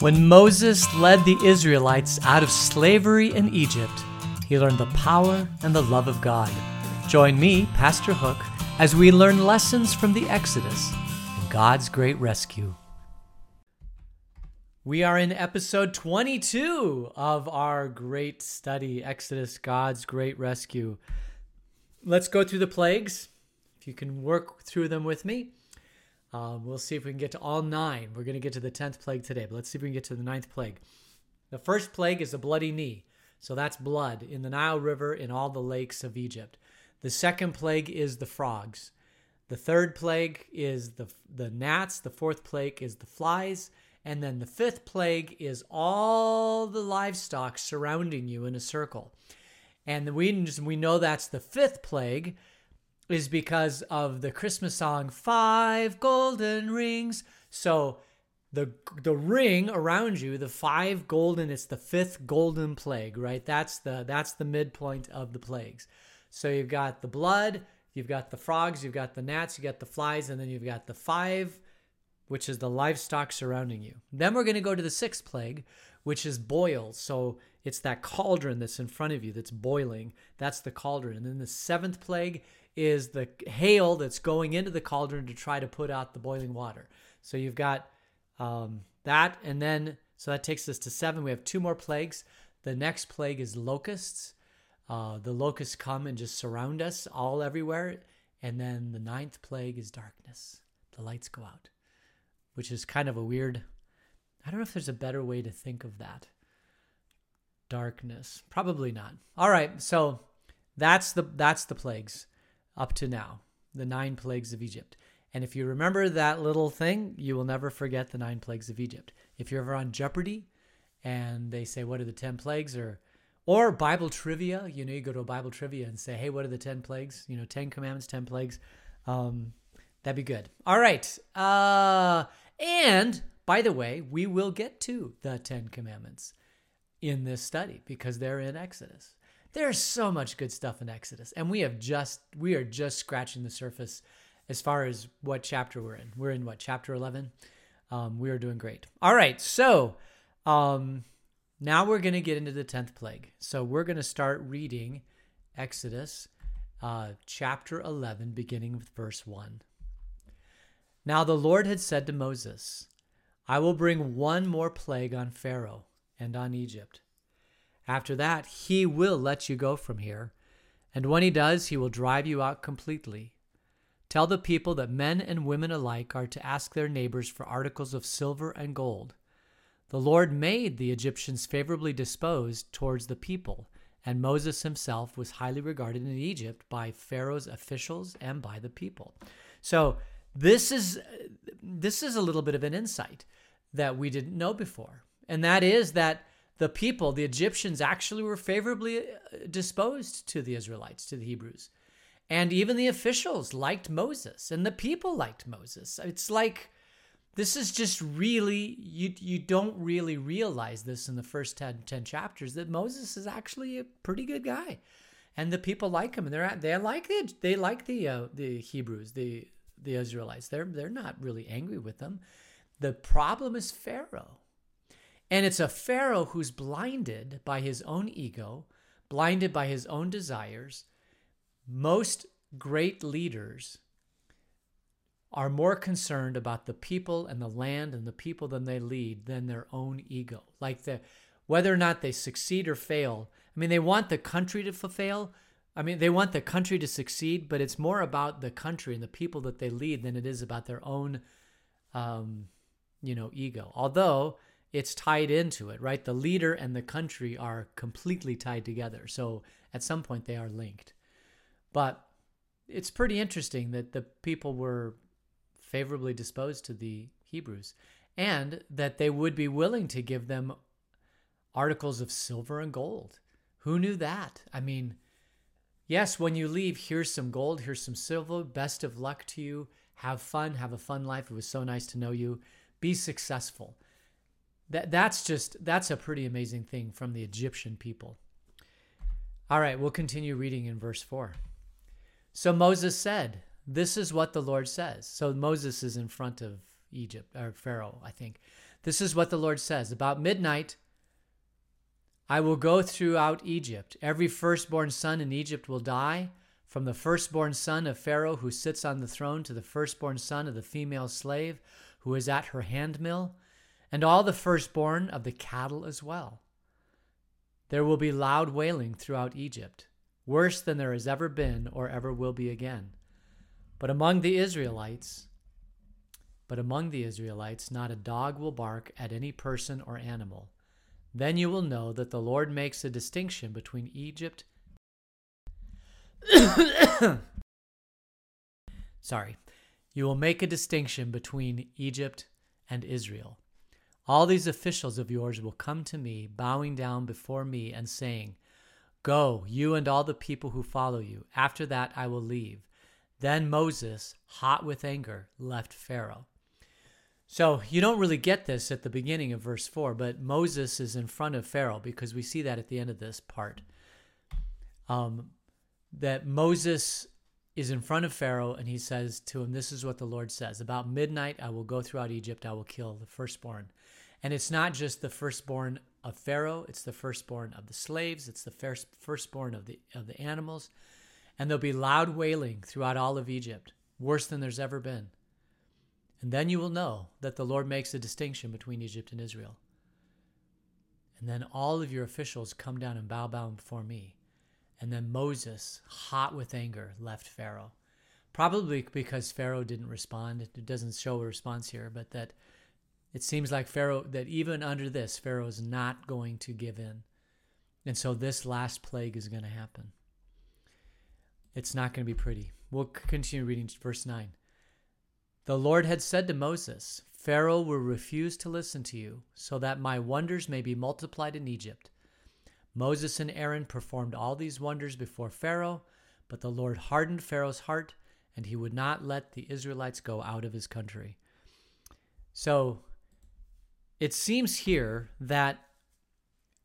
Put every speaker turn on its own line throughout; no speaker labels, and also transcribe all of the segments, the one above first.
When Moses led the Israelites out of slavery in Egypt, he learned the power and the love of God. Join me, Pastor Hook, as we learn lessons from the Exodus and God's great rescue. We are in episode 22 of our great study, Exodus, God's great rescue. Let's go through the plagues. If you can work through them with me. Um, we'll see if we can get to all nine. We're going to get to the 10th plague today, but let's see if we can get to the ninth plague. The first plague is a bloody knee. So that's blood in the Nile River in all the lakes of Egypt. The second plague is the frogs. The third plague is the, the gnats. The fourth plague is the flies. And then the fifth plague is all the livestock surrounding you in a circle. And we, we know that's the fifth plague is because of the Christmas song Five Golden Rings. So the the ring around you, the five golden, it's the fifth golden plague, right? That's the that's the midpoint of the plagues. So you've got the blood, you've got the frogs, you've got the gnats, you got the flies, and then you've got the five, which is the livestock surrounding you. Then we're to go to the sixth plague, which is boils. So it's that cauldron that's in front of you that's boiling. That's the cauldron. And then the seventh plague is the hail that's going into the cauldron to try to put out the boiling water. So you've got um, that, and then so that takes us to seven. We have two more plagues. The next plague is locusts. Uh, the locusts come and just surround us all everywhere. And then the ninth plague is darkness. The lights go out, which is kind of a weird. I don't know if there's a better way to think of that. Darkness, probably not. All right, so that's the that's the plagues up to now, the nine plagues of Egypt. And if you remember that little thing, you will never forget the nine plagues of Egypt. If you're ever on Jeopardy and they say, What are the 10 plagues? or or Bible trivia, you know, you go to a Bible trivia and say, Hey, what are the 10 plagues? You know, 10 commandments, 10 plagues. Um, that'd be good. All right. Uh, and by the way, we will get to the 10 commandments in this study because they're in Exodus. There's so much good stuff in Exodus, and we have just we are just scratching the surface as far as what chapter we're in. We're in what chapter 11. Um, we are doing great. All right, so um, now we're going to get into the tenth plague. So we're going to start reading Exodus uh, chapter 11, beginning with verse 1. Now the Lord had said to Moses, I will bring one more plague on Pharaoh and on Egypt after that, he will let you go from here, and when he does, he will drive you out completely. Tell the people that men and women alike are to ask their neighbors for articles of silver and gold. The Lord made the Egyptians favorably disposed towards the people, and Moses himself was highly regarded in Egypt by Pharaoh's officials and by the people. So, this is this is a little bit of an insight that we didn't know before. And that is that the people, the Egyptians, actually were favorably uh, disposed to the Israelites, to the Hebrews. And even the officials liked Moses, and the people liked Moses. It's like this is just really, you, you don't really realize this in the first 10, 10 chapters that Moses is actually a pretty good guy. And the people like him, and they're they like the they like the uh, the Hebrews, the the Israelites. They're they're not really angry with them. The problem is Pharaoh. And it's a Pharaoh who's blinded by his own ego, blinded by his own desires. Most great leaders are more concerned about the people and the land and the people than they lead than their own ego. Like the whether or not they succeed or fail. I mean, they want the country to fail. I mean, they want the country to succeed, but it's more about the country and the people that they lead than it is about their own, um, you know, ego. Although it's tied into it, right? The leader and the country are completely tied together. So at some point they are linked. But it's pretty interesting that the people were favorably disposed to the Hebrews and that they would be willing to give them articles of silver and gold. Who knew that? I mean, yes, when you leave, here's some gold, here's some silver. Best of luck to you. Have fun, have a fun life. It was so nice to know you. Be successful. That that's just that's a pretty amazing thing from the Egyptian people. All right, we'll continue reading in verse 4. So Moses said, This is what the Lord says. So Moses is in front of Egypt, or Pharaoh, I think. This is what the Lord says About midnight, I will go throughout Egypt. Every firstborn son in Egypt will die, from the firstborn son of Pharaoh who sits on the throne to the firstborn son of the female slave who is at her handmill, and all the firstborn of the cattle as well. There will be loud wailing throughout Egypt, worse than there has ever been or ever will be again. But among the Israelites, but among the Israelites, not a dog will bark at any person or animal. Then you will know that the Lord makes a distinction between Egypt. Sorry. You will make a distinction between Egypt and Israel. All these officials of yours will come to me, bowing down before me and saying, Go, you and all the people who follow you. After that I will leave. Then Moses, hot with anger, left Pharaoh. So you don't really get this at the beginning of verse 4, but Moses is in front of Pharaoh because we see that at the end of this part. Um, that Moses is in front of Pharaoh and he says to him, This is what the Lord says About midnight, I will go throughout Egypt, I will kill the firstborn. And it's not just the firstborn of Pharaoh, it's the firstborn of the slaves, it's the first, firstborn of the, of the animals. And there'll be loud wailing throughout all of Egypt, worse than there's ever been. And then you will know that the Lord makes a distinction between Egypt and Israel. And then all of your officials come down and bow down before me. And then Moses, hot with anger, left Pharaoh. Probably because Pharaoh didn't respond. It doesn't show a response here, but that it seems like Pharaoh, that even under this, Pharaoh is not going to give in. And so this last plague is going to happen. It's not going to be pretty. We'll continue reading verse 9. The Lord had said to Moses, Pharaoh will refuse to listen to you, so that my wonders may be multiplied in Egypt. Moses and Aaron performed all these wonders before Pharaoh, but the Lord hardened Pharaoh's heart, and he would not let the Israelites go out of his country. So it seems here that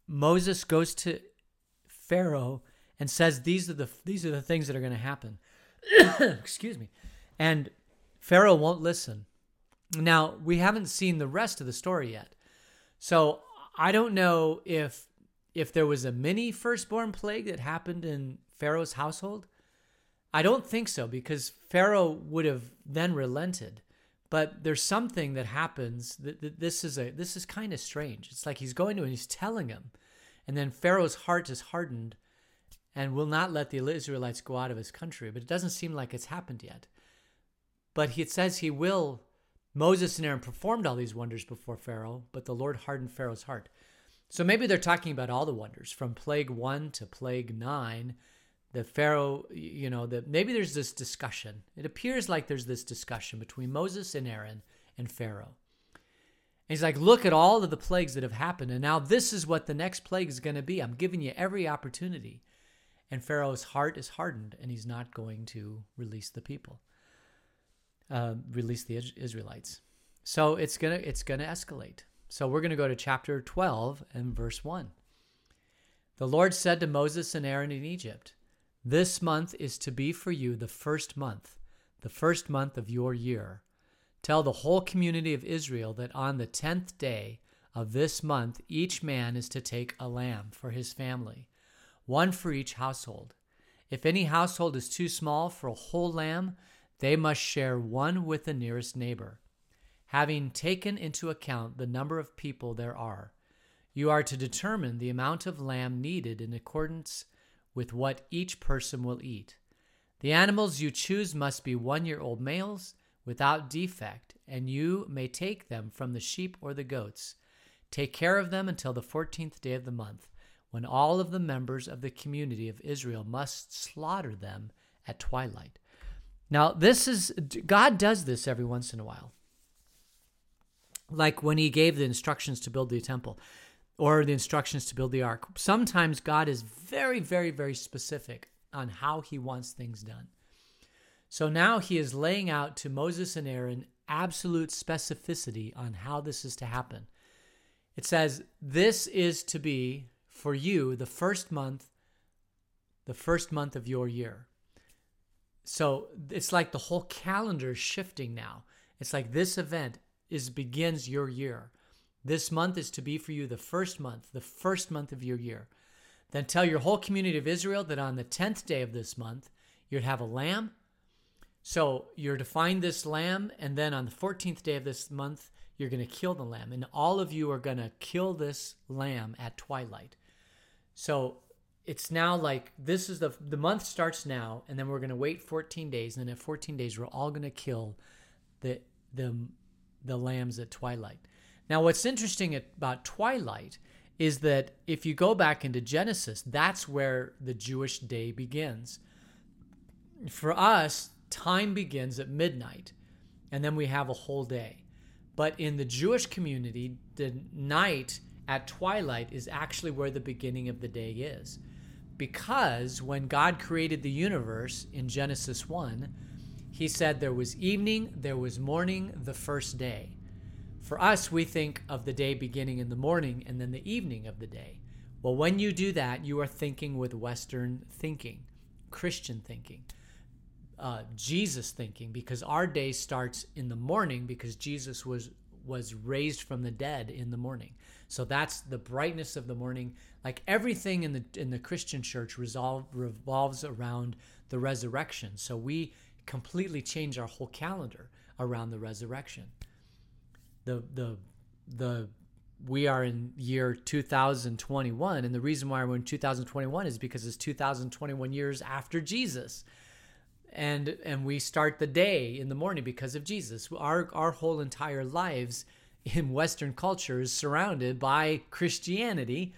Moses goes to Pharaoh and says these are the these are the things that are going to happen. Excuse me. And Pharaoh won't listen. Now, we haven't seen the rest of the story yet. So, I don't know if if there was a mini firstborn plague that happened in Pharaoh's household. I don't think so because Pharaoh would have then relented. But there's something that happens that, that this is a this is kind of strange. It's like he's going to and he's telling him, and then Pharaoh's heart is hardened, and will not let the Israelites go out of his country. But it doesn't seem like it's happened yet. But he says he will. Moses and Aaron performed all these wonders before Pharaoh, but the Lord hardened Pharaoh's heart. So maybe they're talking about all the wonders from plague one to plague nine. The Pharaoh, you know, that maybe there's this discussion. It appears like there's this discussion between Moses and Aaron and Pharaoh. And he's like, look at all of the plagues that have happened. And now this is what the next plague is going to be. I'm giving you every opportunity. And Pharaoh's heart is hardened and he's not going to release the people uh, release the Israelites. So it's gonna it's gonna escalate. So we're gonna go to chapter 12 and verse 1. The Lord said to Moses and Aaron in Egypt, This month is to be for you the first month, the first month of your year. Tell the whole community of Israel that on the tenth day of this month each man is to take a lamb for his family, one for each household. If any household is too small for a whole lamb, they must share one with the nearest neighbor. Having taken into account the number of people there are, you are to determine the amount of lamb needed in accordance with what each person will eat. The animals you choose must be one year old males without defect, and you may take them from the sheep or the goats. Take care of them until the fourteenth day of the month, when all of the members of the community of Israel must slaughter them at twilight. Now, this is, God does this every once in a while. Like when he gave the instructions to build the temple or the instructions to build the ark. Sometimes God is very, very, very specific on how he wants things done. So now he is laying out to Moses and Aaron absolute specificity on how this is to happen. It says, This is to be for you the first month, the first month of your year. So it's like the whole calendar is shifting now. It's like this event is begins your year. This month is to be for you the first month, the first month of your year. Then tell your whole community of Israel that on the 10th day of this month, you'd have a lamb. So you're to find this lamb, and then on the 14th day of this month, you're going to kill the lamb. And all of you are going to kill this lamb at twilight. So it's now like this is the the month starts now and then we're going to wait 14 days and then at 14 days we're all going to kill the the the lambs at twilight now what's interesting about twilight is that if you go back into genesis that's where the jewish day begins. For us time begins at midnight and then we have a whole day. But in the jewish community the night at twilight is actually where the beginning of the day is. Because when God created the universe in Genesis 1, he said there was evening, there was morning, the first day. For us, we think of the day beginning in the morning and then the evening of the day. Well, when you do that, you are thinking with Western thinking, Christian thinking, uh, Jesus thinking, because our day starts in the morning because Jesus was was raised from the dead in the morning. So that's the brightness of the morning. Like everything in the in the Christian church resolve, revolves around the resurrection. So we completely change our whole calendar around the resurrection. The the the we are in year 2021 and the reason why we're in 2021 is because it's 2021 years after Jesus and and we start the day in the morning because of Jesus our our whole entire lives in Western culture is surrounded by Christianity.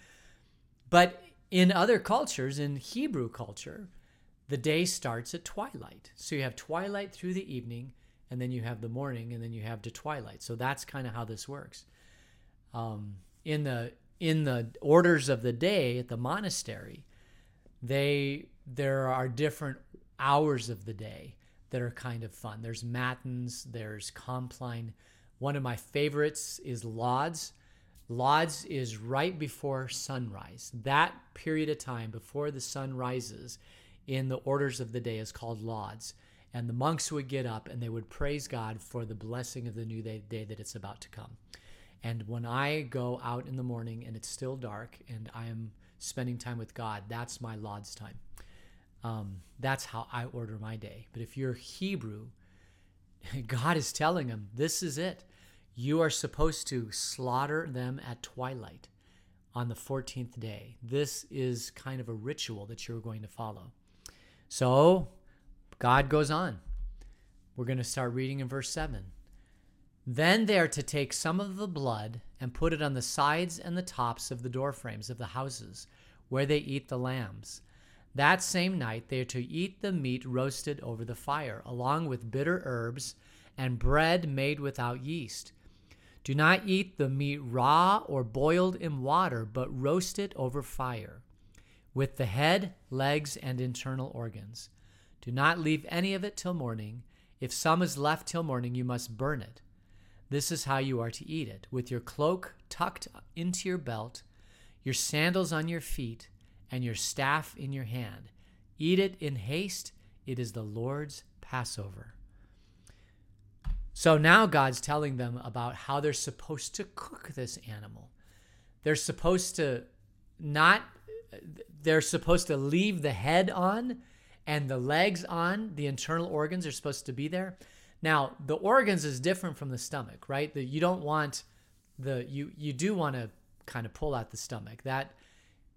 But in other cultures, in Hebrew culture, the day starts at twilight. So you have twilight through the evening, and then you have the morning, and then you have to twilight. So that's kind of how this works. Um, in the in the orders of the day at the monastery, they there are different hours of the day that are kind of fun. There's matins, there's compline one of my favorites is Lauds. Lauds is right before sunrise. That period of time before the sun rises in the orders of the day is called Lauds. And the monks would get up and they would praise God for the blessing of the new day, day that it's about to come. And when I go out in the morning and it's still dark and I am spending time with God, that's my Lauds time. Um, that's how I order my day. But if you're Hebrew, God is telling them, this is it. You are supposed to slaughter them at twilight on the 14th day. This is kind of a ritual that you're going to follow. So God goes on. We're going to start reading in verse 7. Then they are to take some of the blood and put it on the sides and the tops of the door frames of the houses where they eat the lambs. That same night they are to eat the meat roasted over the fire, along with bitter herbs and bread made without yeast. Do not eat the meat raw or boiled in water, but roast it over fire, with the head, legs, and internal organs. Do not leave any of it till morning. If some is left till morning, you must burn it. This is how you are to eat it, with your cloak tucked into your belt, your sandals on your feet, and your staff in your hand. Eat it in haste. It is the Lord's Passover. So now God's telling them about how they're supposed to cook this animal. They're supposed to not, they're supposed to leave the head on and the legs on. The internal organs are supposed to be there. Now, the organs is different from the stomach, right? That you don't want the, you, you do want to kind of pull out the stomach. That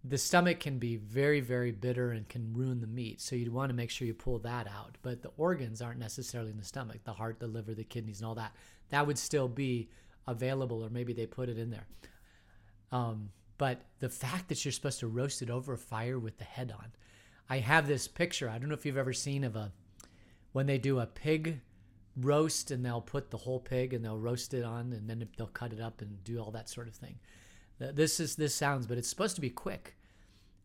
the stomach can be very very bitter and can ruin the meat so you want to make sure you pull that out but the organs aren't necessarily in the stomach the heart the liver the kidneys and all that that would still be available or maybe they put it in there um, but the fact that you're supposed to roast it over a fire with the head on i have this picture i don't know if you've ever seen of a when they do a pig roast and they'll put the whole pig and they'll roast it on and then they'll cut it up and do all that sort of thing this is this sounds, but it's supposed to be quick.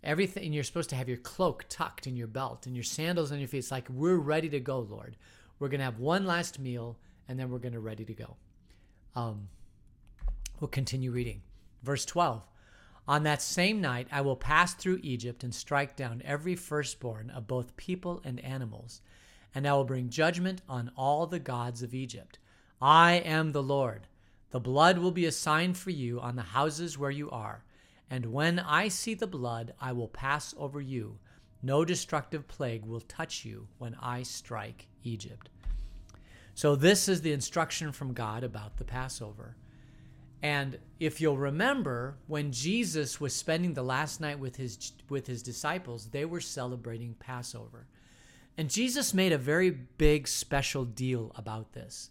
Everything you're supposed to have your cloak tucked in your belt and your sandals on your feet. It's like we're ready to go, Lord. We're gonna have one last meal and then we're gonna ready to go. Um, we'll continue reading. Verse 12. On that same night, I will pass through Egypt and strike down every firstborn of both people and animals, and I will bring judgment on all the gods of Egypt. I am the Lord. The blood will be a sign for you on the houses where you are. And when I see the blood, I will pass over you. No destructive plague will touch you when I strike Egypt. So, this is the instruction from God about the Passover. And if you'll remember, when Jesus was spending the last night with his, with his disciples, they were celebrating Passover. And Jesus made a very big, special deal about this.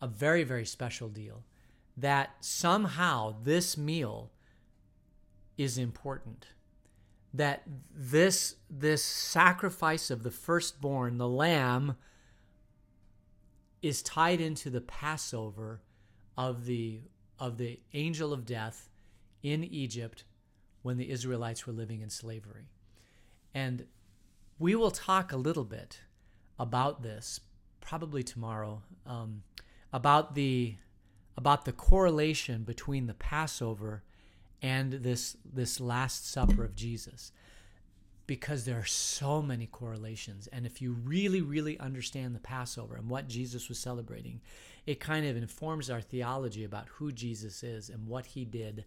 A very, very special deal. That somehow this meal is important. That this, this sacrifice of the firstborn, the lamb, is tied into the Passover of the of the angel of death in Egypt when the Israelites were living in slavery. And we will talk a little bit about this probably tomorrow um, about the about the correlation between the Passover and this this last supper of Jesus because there are so many correlations. And if you really, really understand the Passover and what Jesus was celebrating, it kind of informs our theology about who Jesus is and what he did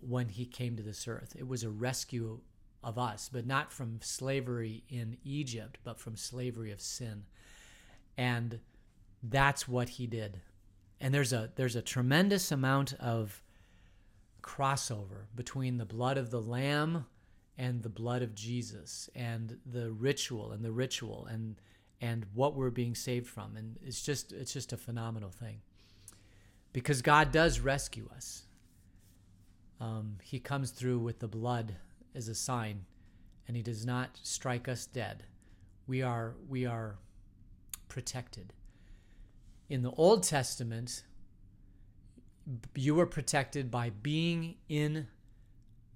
when he came to this earth. It was a rescue of us, but not from slavery in Egypt, but from slavery of sin. And that's what he did. And there's a there's a tremendous amount of crossover between the blood of the lamb and the blood of Jesus and the ritual and the ritual and and what we're being saved from. And it's just it's just a phenomenal thing. Because God does rescue us. Um, he comes through with the blood as a sign and he does not strike us dead. We are we are protected. In the Old Testament you were protected by being in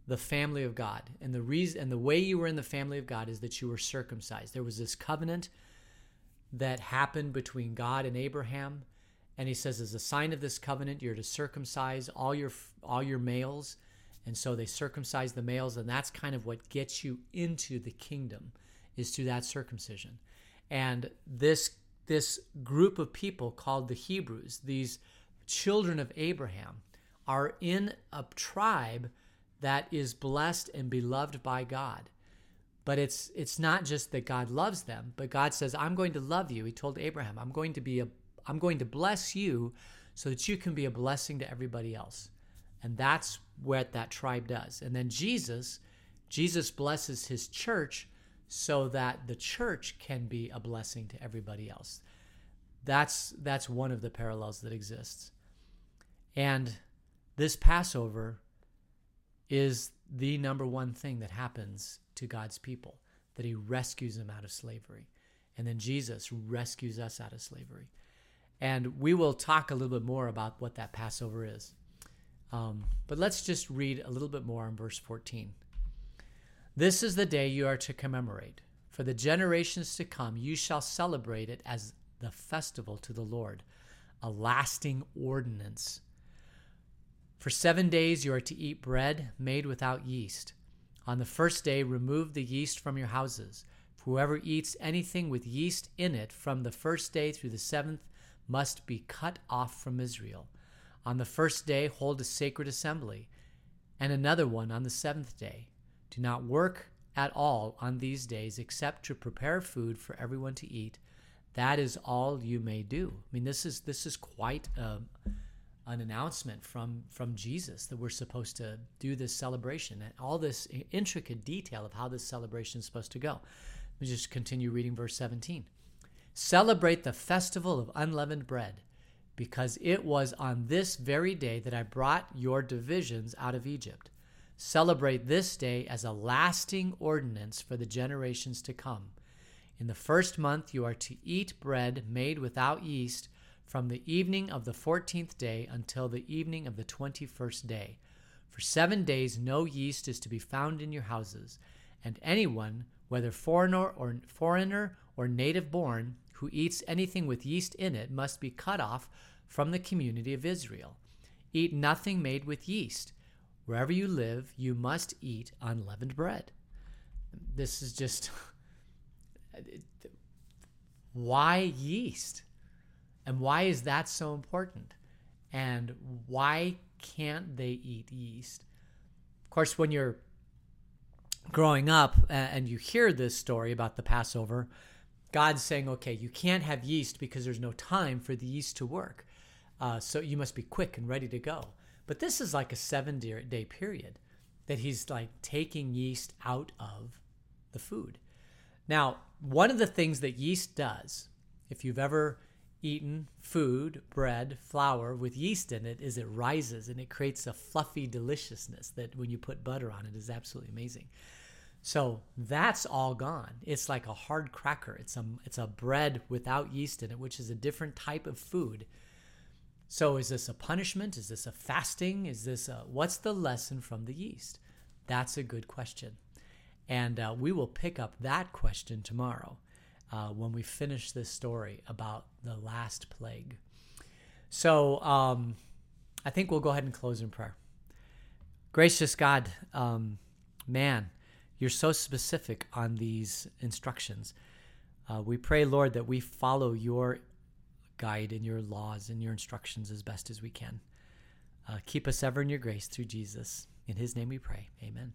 the family of God. And the reason and the way you were in the family of God is that you were circumcised. There was this covenant that happened between God and Abraham, and he says as a sign of this covenant you're to circumcise all your all your males. And so they circumcise the males and that's kind of what gets you into the kingdom is through that circumcision. And this this group of people called the Hebrews, these children of Abraham, are in a tribe that is blessed and beloved by God. But it's it's not just that God loves them, but God says, "I'm going to love you." He told Abraham, "I'm going to be a I'm going to bless you so that you can be a blessing to everybody else." And that's what that tribe does. And then Jesus, Jesus blesses his church so that the church can be a blessing to everybody else. That's that's one of the parallels that exists. And this Passover is the number one thing that happens to God's people that he rescues them out of slavery. And then Jesus rescues us out of slavery. And we will talk a little bit more about what that Passover is. Um, but let's just read a little bit more in verse 14. This is the day you are to commemorate. For the generations to come, you shall celebrate it as the festival to the Lord, a lasting ordinance for seven days you are to eat bread made without yeast. On the first day, remove the yeast from your houses. Whoever eats anything with yeast in it from the first day through the seventh must be cut off from Israel. On the first day, hold a sacred assembly, and another one on the seventh day. Do not work at all on these days except to prepare food for everyone to eat. That is all you may do. I mean, this is this is quite a, an announcement from from Jesus that we're supposed to do this celebration and all this intricate detail of how this celebration is supposed to go. Let me just continue reading verse 17. Celebrate the festival of unleavened bread, because it was on this very day that I brought your divisions out of Egypt. Celebrate this day as a lasting ordinance for the generations to come. In the first month you are to eat bread made without yeast from the evening of the fourteenth day until the evening of the twenty first day. For seven days no yeast is to be found in your houses, and anyone, whether foreigner or foreigner or native born, who eats anything with yeast in it must be cut off from the community of Israel. Eat nothing made with yeast. Wherever you live, you must eat unleavened bread. This is just why yeast? And why is that so important? And why can't they eat yeast? Of course, when you're growing up and you hear this story about the Passover, God's saying, okay, you can't have yeast because there's no time for the yeast to work. Uh, so you must be quick and ready to go. But this is like a seven day period that he's like taking yeast out of the food. Now, one of the things that yeast does, if you've ever eaten food, bread, flour with yeast in it, is it rises and it creates a fluffy deliciousness that when you put butter on it is absolutely amazing. So that's all gone. It's like a hard cracker. It's a it's a bread without yeast in it, which is a different type of food. So is this a punishment? Is this a fasting? Is this a what's the lesson from the yeast? That's a good question. And uh, we will pick up that question tomorrow uh, when we finish this story about the last plague. So um, I think we'll go ahead and close in prayer. Gracious God, um, man, you're so specific on these instructions. Uh, we pray, Lord, that we follow your guide and your laws and your instructions as best as we can. Uh, keep us ever in your grace through Jesus. In his name we pray. Amen.